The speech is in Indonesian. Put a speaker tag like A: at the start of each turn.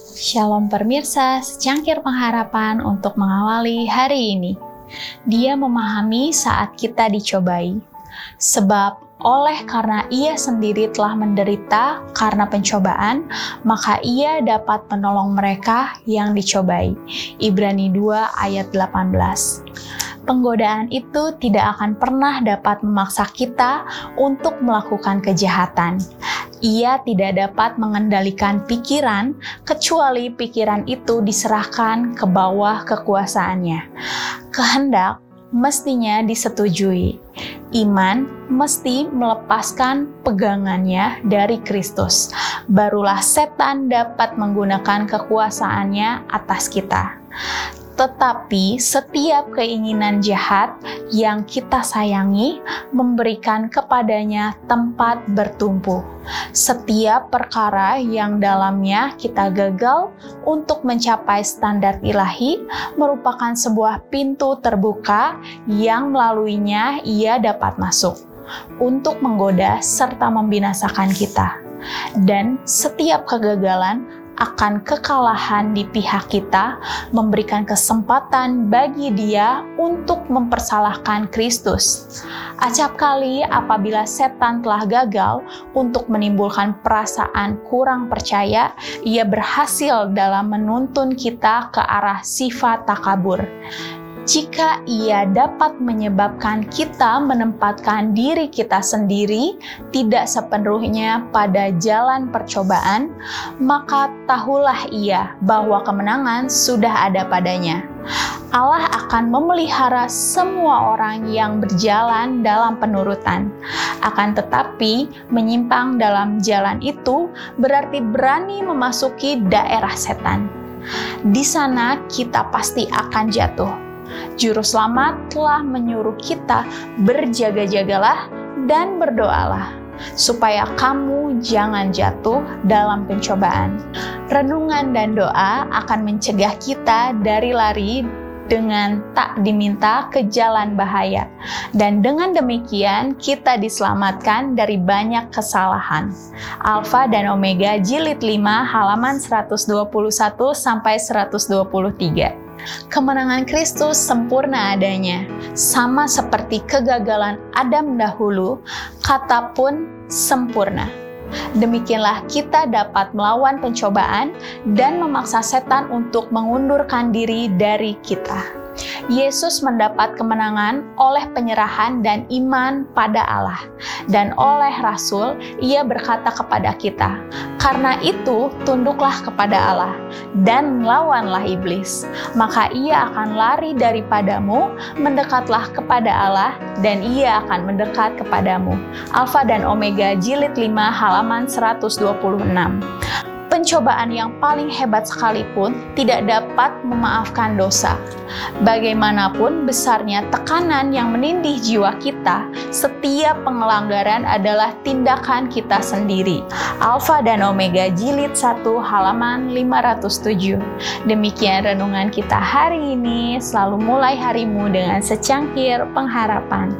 A: Shalom pemirsa, secangkir pengharapan untuk mengawali hari ini. Dia memahami saat kita dicobai. Sebab oleh karena ia sendiri telah menderita karena pencobaan, maka ia dapat menolong mereka yang dicobai. Ibrani 2 ayat 18. Penggodaan itu tidak akan pernah dapat memaksa kita untuk melakukan kejahatan. Ia tidak dapat mengendalikan pikiran kecuali pikiran itu diserahkan ke bawah kekuasaannya. Kehendak mestinya disetujui. Iman mesti melepaskan pegangannya dari Kristus. Barulah setan dapat menggunakan kekuasaannya atas kita. Tetapi setiap keinginan jahat yang kita sayangi memberikan kepadanya tempat bertumbuh. Setiap perkara yang dalamnya kita gagal untuk mencapai standar ilahi merupakan sebuah pintu terbuka yang melaluinya ia dapat masuk untuk menggoda serta membinasakan kita. Dan setiap kegagalan akan kekalahan di pihak kita, memberikan kesempatan bagi dia untuk mempersalahkan Kristus. Acap kali apabila setan telah gagal untuk menimbulkan perasaan kurang percaya, ia berhasil dalam menuntun kita ke arah sifat takabur jika ia dapat menyebabkan kita menempatkan diri kita sendiri tidak sepenuhnya pada jalan percobaan, maka tahulah ia bahwa kemenangan sudah ada padanya. Allah akan memelihara semua orang yang berjalan dalam penurutan. Akan tetapi, menyimpang dalam jalan itu berarti berani memasuki daerah setan. Di sana kita pasti akan jatuh Juru selamat telah menyuruh kita berjaga-jagalah dan berdoalah supaya kamu jangan jatuh dalam pencobaan. Renungan dan doa akan mencegah kita dari lari dengan tak diminta ke jalan bahaya. Dan dengan demikian kita diselamatkan dari banyak kesalahan. Alfa dan Omega jilid 5 halaman 121 sampai 123. Kemenangan Kristus sempurna adanya, sama seperti kegagalan Adam dahulu, kata pun sempurna. Demikianlah kita dapat melawan pencobaan dan memaksa setan untuk mengundurkan diri dari kita. Yesus mendapat kemenangan oleh penyerahan dan iman pada Allah, dan oleh Rasul ia berkata kepada kita, "Karena itu, tunduklah kepada Allah dan lawanlah iblis, maka ia akan lari daripadamu. Mendekatlah kepada Allah, dan ia akan mendekat kepadamu." Alfa dan Omega, Jilid 5, halaman 126 pencobaan yang paling hebat sekalipun tidak dapat memaafkan dosa. Bagaimanapun besarnya tekanan yang menindih jiwa kita, setiap pengelanggaran adalah tindakan kita sendiri. Alfa dan Omega Jilid 1 halaman 507. Demikian renungan kita hari ini, selalu mulai harimu dengan secangkir pengharapan.